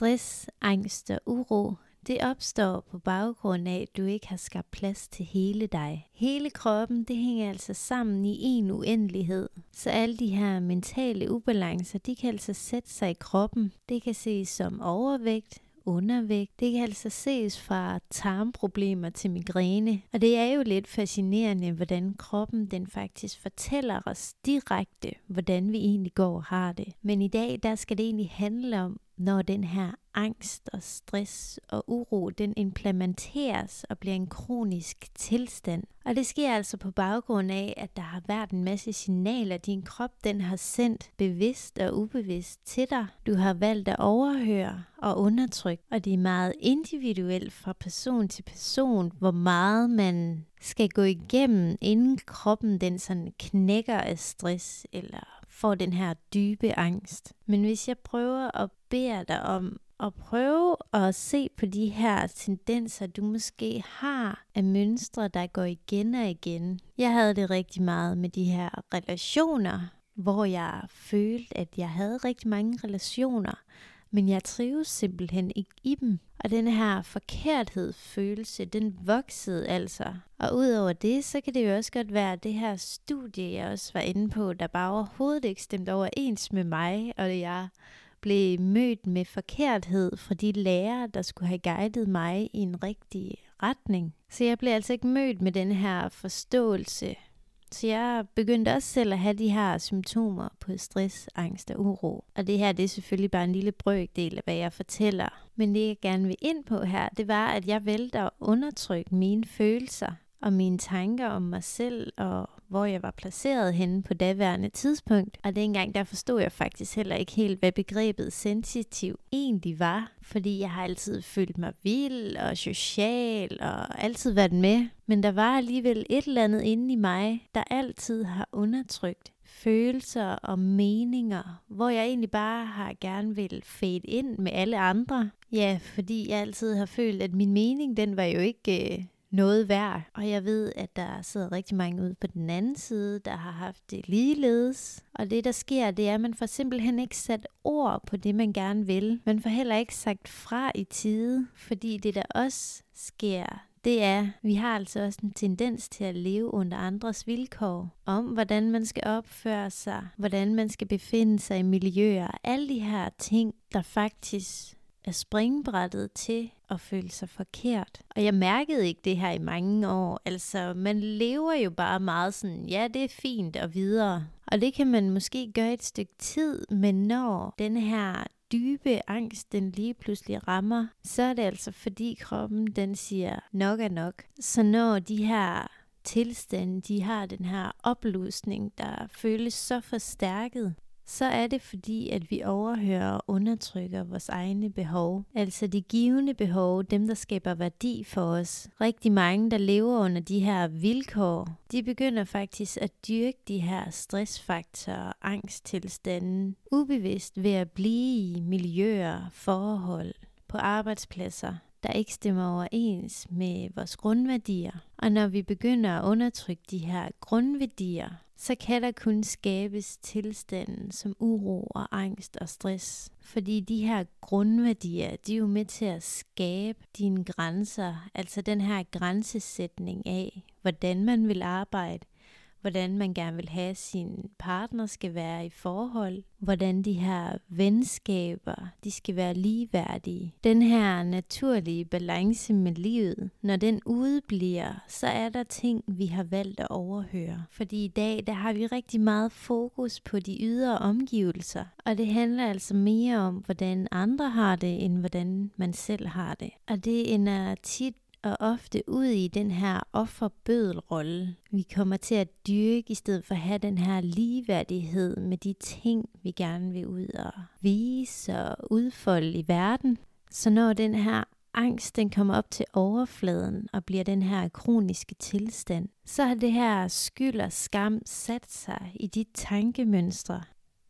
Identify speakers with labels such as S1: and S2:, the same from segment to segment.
S1: Stress, angst og uro, det opstår på baggrund af, at du ikke har skabt plads til hele dig. Hele kroppen, det hænger altså sammen i en uendelighed. Så alle de her mentale ubalancer, de kan altså sætte sig i kroppen. Det kan ses som overvægt, undervægt. Det kan altså ses fra tarmproblemer til migræne. Og det er jo lidt fascinerende, hvordan kroppen den faktisk fortæller os direkte, hvordan vi egentlig går og har det. Men i dag, der skal det egentlig handle om, når den her angst og stress og uro, den implementeres og bliver en kronisk tilstand. Og det sker altså på baggrund af, at der har været en masse signaler, din krop den har sendt bevidst og ubevidst til dig. Du har valgt at overhøre og undertrykke, og det er meget individuelt fra person til person, hvor meget man skal gå igennem, inden kroppen den sådan knækker af stress eller får den her dybe angst. Men hvis jeg prøver at bede dig om at prøve at se på de her tendenser, du måske har af mønstre, der går igen og igen. Jeg havde det rigtig meget med de her relationer, hvor jeg følte, at jeg havde rigtig mange relationer, men jeg trives simpelthen ikke i dem. Og den her forkerthedsfølelse, den voksede altså. Og udover det, så kan det jo også godt være det her studie, jeg også var inde på, der bare overhovedet ikke stemte overens med mig, og jeg blev mødt med forkerthed fra de lærere, der skulle have guidet mig i en rigtig retning. Så jeg blev altså ikke mødt med den her forståelse så jeg begyndte også selv at have de her symptomer på stress, angst og uro. Og det her, det er selvfølgelig bare en lille brøkdel af, hvad jeg fortæller. Men det, jeg gerne vil ind på her, det var, at jeg valgte at undertrykke mine følelser og mine tanker om mig selv og hvor jeg var placeret henne på daværende tidspunkt. Og dengang der forstod jeg faktisk heller ikke helt, hvad begrebet sensitiv egentlig var, fordi jeg har altid følt mig vild og social og altid været med. Men der var alligevel et eller andet inde i mig, der altid har undertrykt følelser og meninger, hvor jeg egentlig bare har gerne vil fade ind med alle andre. Ja, fordi jeg altid har følt, at min mening, den var jo ikke øh, noget værd. Og jeg ved, at der sidder rigtig mange ude på den anden side, der har haft det ligeledes. Og det, der sker, det er, at man får simpelthen ikke sat ord på det, man gerne vil. Man får heller ikke sagt fra i tide, fordi det, der også sker, det er, vi har altså også en tendens til at leve under andres vilkår, om hvordan man skal opføre sig, hvordan man skal befinde sig i miljøer, alle de her ting, der faktisk er springbrættet til at føle sig forkert. Og jeg mærkede ikke det her i mange år. Altså, man lever jo bare meget sådan, ja, det er fint og videre. Og det kan man måske gøre et stykke tid, men når den her dybe angst, den lige pludselig rammer, så er det altså fordi kroppen, den siger, nok er nok. Så når de her tilstande, de har den her oplusning, der føles så forstærket, så er det fordi, at vi overhører og undertrykker vores egne behov. Altså de givende behov, dem der skaber værdi for os. Rigtig mange, der lever under de her vilkår, de begynder faktisk at dyrke de her stressfaktorer og angsttilstande ubevidst ved at blive i miljøer, forhold, på arbejdspladser, der ikke stemmer overens med vores grundværdier. Og når vi begynder at undertrykke de her grundværdier, så kan der kun skabes tilstanden som uro og angst og stress. Fordi de her grundværdier, de er jo med til at skabe dine grænser, altså den her grænsesætning af, hvordan man vil arbejde, hvordan man gerne vil have sin partner skal være i forhold, hvordan de her venskaber, de skal være ligeværdige. Den her naturlige balance med livet, når den udebliver, så er der ting, vi har valgt at overhøre. Fordi i dag, der har vi rigtig meget fokus på de ydre omgivelser, og det handler altså mere om, hvordan andre har det, end hvordan man selv har det. Og det ender tit og ofte ud i den her offerbødelrolle. Vi kommer til at dyrke i stedet for at have den her ligeværdighed med de ting, vi gerne vil ud og vise og udfolde i verden. Så når den her angst den kommer op til overfladen og bliver den her kroniske tilstand, så har det her skyld og skam sat sig i de tankemønstre.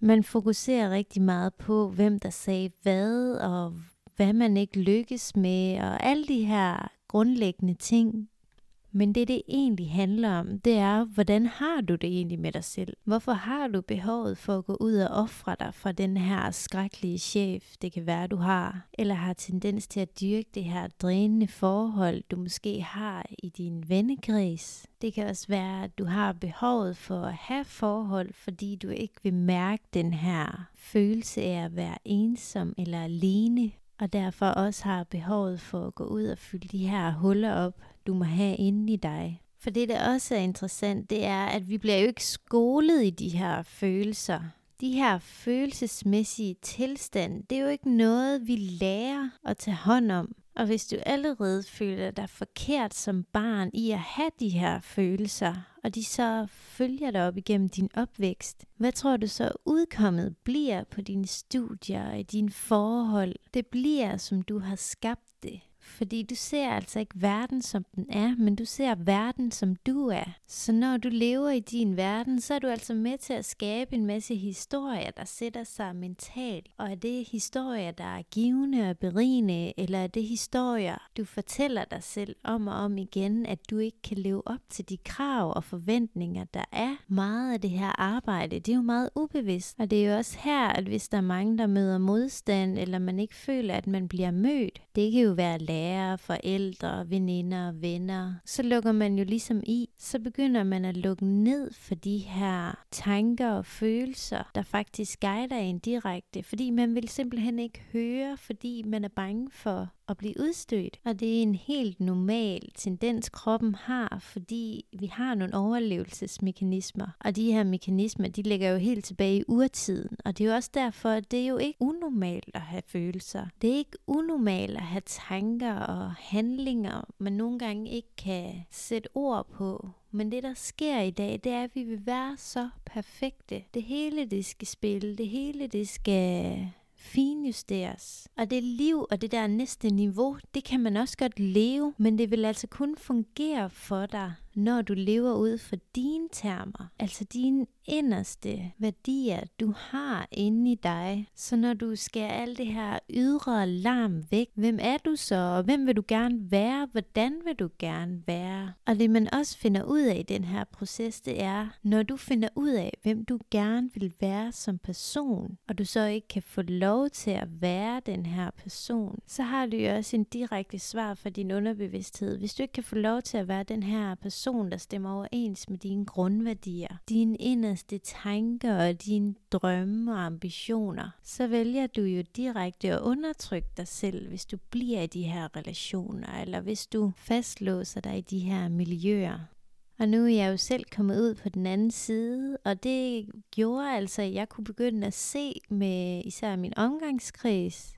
S1: Man fokuserer rigtig meget på, hvem der sagde hvad, og hvad man ikke lykkes med, og alle de her grundlæggende ting. Men det, det egentlig handler om, det er, hvordan har du det egentlig med dig selv? Hvorfor har du behovet for at gå ud og ofre dig fra den her skrækkelige chef, det kan være, du har? Eller har tendens til at dyrke det her drænende forhold, du måske har i din vennekreds? Det kan også være, at du har behovet for at have forhold, fordi du ikke vil mærke den her følelse af at være ensom eller alene, og derfor også har behovet for at gå ud og fylde de her huller op, du må have inde i dig. For det, der også er interessant, det er, at vi bliver jo ikke skolet i de her følelser. De her følelsesmæssige tilstand, det er jo ikke noget, vi lærer at tage hånd om. Og hvis du allerede føler dig forkert som barn i at have de her følelser, og de så følger dig op igennem din opvækst, hvad tror du så udkommet bliver på dine studier og i dine forhold? Det bliver, som du har skabt. Fordi du ser altså ikke verden, som den er, men du ser verden, som du er. Så når du lever i din verden, så er du altså med til at skabe en masse historier, der sætter sig mentalt. Og er det historier, der er givende og berigende, eller er det historier, du fortæller dig selv om og om igen, at du ikke kan leve op til de krav og forventninger, der er? Meget af det her arbejde, det er jo meget ubevidst. Og det er jo også her, at hvis der er mange, der møder modstand, eller man ikke føler, at man bliver mødt, det kan jo være lærere, forældre, veninder, venner. Så lukker man jo ligesom i. Så begynder man at lukke ned for de her tanker og følelser, der faktisk guider en direkte. Fordi man vil simpelthen ikke høre, fordi man er bange for at blive udstødt. Og det er en helt normal tendens, kroppen har, fordi vi har nogle overlevelsesmekanismer. Og de her mekanismer, de ligger jo helt tilbage i urtiden. Og det er jo også derfor, at det er jo ikke unormalt at have følelser. Det er ikke unormalt at have tanker og handlinger, man nogle gange ikke kan sætte ord på. Men det, der sker i dag, det er, at vi vil være så perfekte. Det hele, det skal spille. Det hele, det skal finjusteres. Og det liv og det der næste niveau, det kan man også godt leve, men det vil altså kun fungere for dig, når du lever ud for dine termer, altså dine inderste værdier, du har inde i dig. Så når du skærer alt det her ydre larm væk, hvem er du så, og hvem vil du gerne være, hvordan vil du gerne være? Og det man også finder ud af i den her proces, det er, når du finder ud af, hvem du gerne vil være som person, og du så ikke kan få lov til at være den her person, så har du jo også en direkte svar for din underbevidsthed. Hvis du ikke kan få lov til at være den her person, person, der stemmer overens med dine grundværdier, dine inderste tanker og dine drømme og ambitioner, så vælger du jo direkte at undertrykke dig selv, hvis du bliver i de her relationer, eller hvis du fastlåser dig i de her miljøer. Og nu er jeg jo selv kommet ud på den anden side, og det gjorde altså, at jeg kunne begynde at se med især min omgangskreds,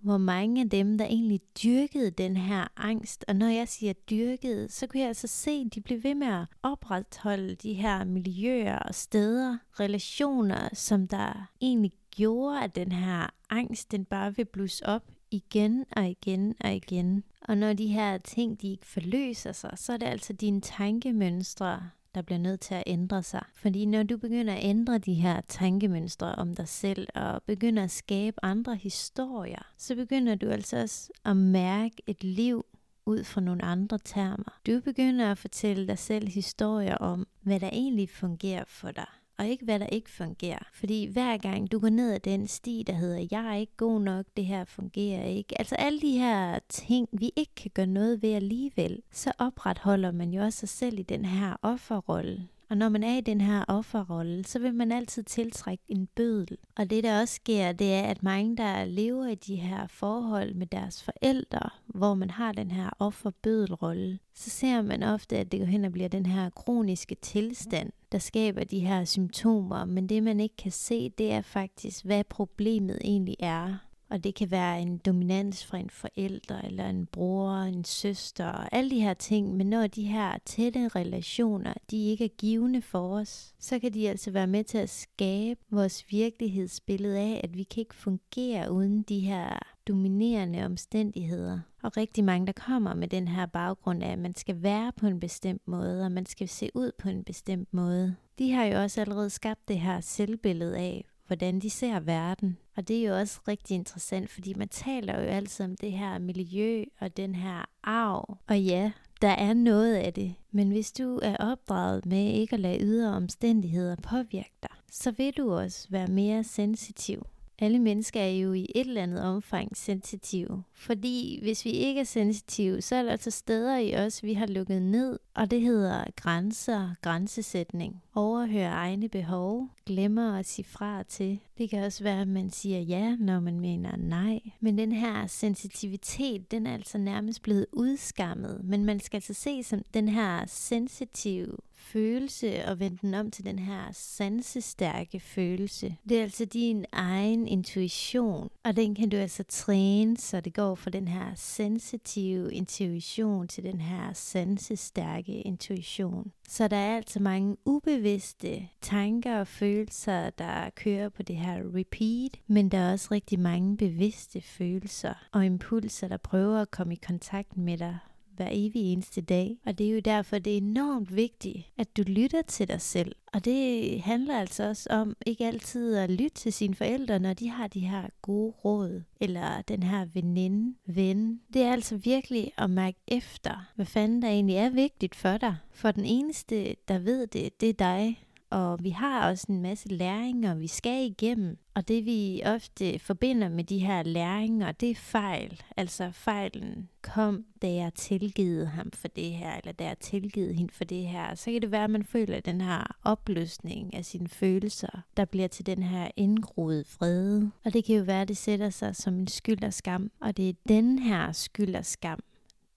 S1: hvor mange af dem, der egentlig dyrkede den her angst, og når jeg siger dyrkede, så kunne jeg altså se, at de blev ved med at opretholde de her miljøer og steder, relationer, som der egentlig gjorde, at den her angst, den bare vil blusse op igen og igen og igen. Og når de her ting, de ikke forløser sig, så er det altså dine tankemønstre, der bliver nødt til at ændre sig. Fordi når du begynder at ændre de her tankemønstre om dig selv, og begynder at skabe andre historier, så begynder du altså også at mærke et liv ud fra nogle andre termer. Du begynder at fortælle dig selv historier om, hvad der egentlig fungerer for dig og ikke hvad der ikke fungerer. Fordi hver gang du går ned ad den sti, der hedder, jeg er ikke god nok, det her fungerer ikke. Altså alle de her ting, vi ikke kan gøre noget ved alligevel, så opretholder man jo også sig selv i den her offerrolle. Og når man er i den her offerrolle, så vil man altid tiltrække en bødel. Og det der også sker, det er, at mange, der lever i de her forhold med deres forældre, hvor man har den her offerbødelrolle, så ser man ofte, at det går hen og bliver den her kroniske tilstand, der skaber de her symptomer. Men det man ikke kan se, det er faktisk, hvad problemet egentlig er. Og det kan være en dominans fra en forælder, eller en bror, en søster, og alle de her ting. Men når de her tætte relationer, de ikke er givende for os, så kan de altså være med til at skabe vores virkelighedsbillede af, at vi kan ikke fungere uden de her dominerende omstændigheder. Og rigtig mange, der kommer med den her baggrund af, at man skal være på en bestemt måde, og man skal se ud på en bestemt måde. De har jo også allerede skabt det her selvbillede af, hvordan de ser verden. Og det er jo også rigtig interessant, fordi man taler jo altid om det her miljø og den her arv. Og ja, Der er noget af det, men hvis du er opdraget med ikke at lade ydre omstændigheder påvirke dig, så vil du også være mere sensitiv alle mennesker er jo i et eller andet omfang sensitive. Fordi hvis vi ikke er sensitive, så er der altså steder i os, vi har lukket ned, og det hedder grænser, grænsesætning. Overhøre egne behov, glemmer at sige fra til. Det kan også være, at man siger ja, når man mener nej. Men den her sensitivitet, den er altså nærmest blevet udskammet. Men man skal altså se som den her sensitive følelse og vende den om til den her sansestærke følelse. Det er altså din egen intuition, og den kan du altså træne, så det går fra den her sensitive intuition til den her sansestærke intuition. Så der er altså mange ubevidste tanker og følelser, der kører på det her repeat, men der er også rigtig mange bevidste følelser og impulser, der prøver at komme i kontakt med dig hver evig eneste dag. Og det er jo derfor, det er enormt vigtigt, at du lytter til dig selv. Og det handler altså også om ikke altid at lytte til sine forældre, når de har de her gode råd, eller den her veninde, ven. Det er altså virkelig at mærke efter, hvad fanden der egentlig er vigtigt for dig. For den eneste, der ved det, det er dig og vi har også en masse læringer, vi skal igennem. Og det vi ofte forbinder med de her læringer, det er fejl. Altså fejlen kom, da jeg tilgivet ham for det her, eller da jeg tilgivet hende for det her. Så kan det være, at man føler den her opløsning af sine følelser, der bliver til den her indgroede fred. Og det kan jo være, at det sætter sig som en skyld og skam. Og det er den her skyld og skam,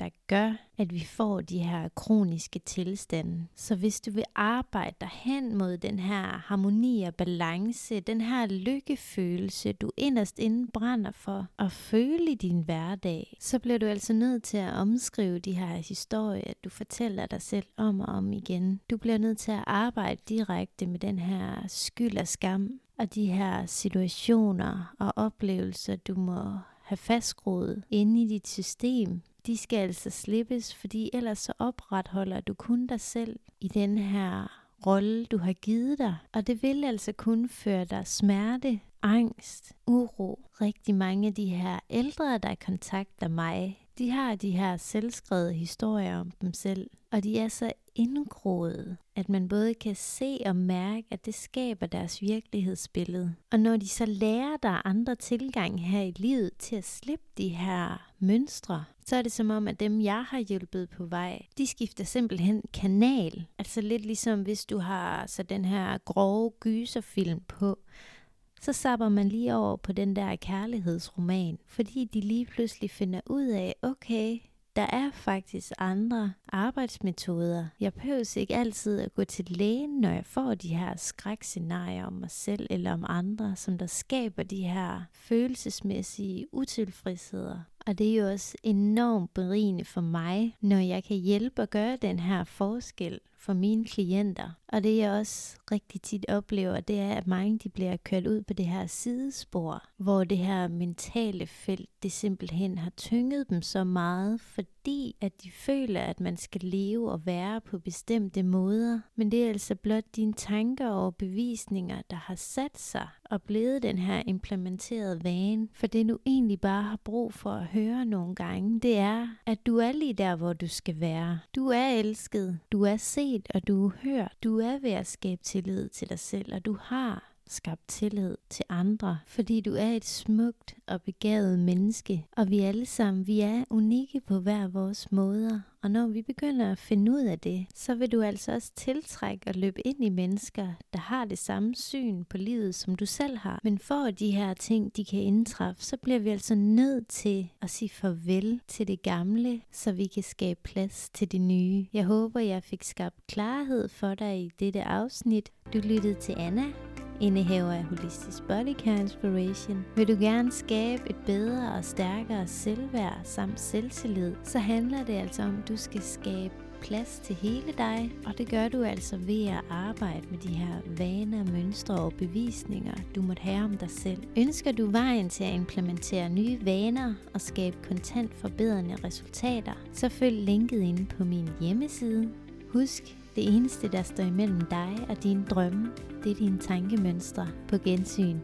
S1: der gør, at vi får de her kroniske tilstande. Så hvis du vil arbejde dig hen mod den her harmoni og balance, den her lykkefølelse, du inderst inde brænder for at føle i din hverdag, så bliver du altså nødt til at omskrive de her historier, du fortæller dig selv om og om igen. Du bliver nødt til at arbejde direkte med den her skyld og skam, og de her situationer og oplevelser, du må have fastgroet inde i dit system, de skal altså slippes, fordi ellers så opretholder du kun dig selv i den her rolle, du har givet dig. Og det vil altså kun føre dig smerte, angst, uro. Rigtig mange af de her ældre, der kontakter mig, de har de her selvskrevede historier om dem selv. Og de er så indgroet, at man både kan se og mærke, at det skaber deres virkelighedsbillede. Og når de så lærer der andre tilgang her i livet til at slippe de her mønstre, så er det som om, at dem, jeg har hjulpet på vej, de skifter simpelthen kanal. Altså lidt ligesom hvis du har så den her grove gyserfilm på, så sapper man lige over på den der kærlighedsroman, fordi de lige pludselig finder ud af, okay, der er faktisk andre arbejdsmetoder. Jeg behøver ikke altid at gå til lægen, når jeg får de her skrækscenarier om mig selv eller om andre, som der skaber de her følelsesmæssige utilfredsheder. Og det er jo også enormt berigende for mig, når jeg kan hjælpe at gøre den her forskel for mine klienter. Og det jeg også rigtig tit oplever, det er, at mange de bliver kørt ud på det her sidespor, hvor det her mentale felt, det simpelthen har tynget dem så meget, fordi at de føler, at man skal leve og være på bestemte måder. Men det er altså blot dine tanker og bevisninger, der har sat sig og blevet den her implementerede vane. For det du egentlig bare har brug for at høre nogle gange, det er, at du er lige der, hvor du skal være. Du er elsket, du er set og du er hørt. Du er ved at skabe tillid til dig selv, og du har skabt tillid til andre, fordi du er et smukt og begavet menneske, og vi alle sammen, vi er unikke på hver vores måder. Og når vi begynder at finde ud af det, så vil du altså også tiltrække og løbe ind i mennesker, der har det samme syn på livet, som du selv har. Men for at de her ting, de kan indtræffe, så bliver vi altså nødt til at sige farvel til det gamle, så vi kan skabe plads til det nye. Jeg håber, jeg fik skabt klarhed for dig i dette afsnit. Du lyttede til Anna, indehaver af Holistisk Body Care Inspiration. Vil du gerne skabe et bedre og stærkere selvværd samt selvtillid, så handler det altså om, at du skal skabe plads til hele dig, og det gør du altså ved at arbejde med de her vaner, mønstre og bevisninger, du måtte have om dig selv. Ønsker du vejen til at implementere nye vaner og skabe kontant forbedrende resultater, så følg linket inde på min hjemmeside. Husk, det eneste, der står imellem dig og dine drømme, det er dine tankemønstre på gensyn.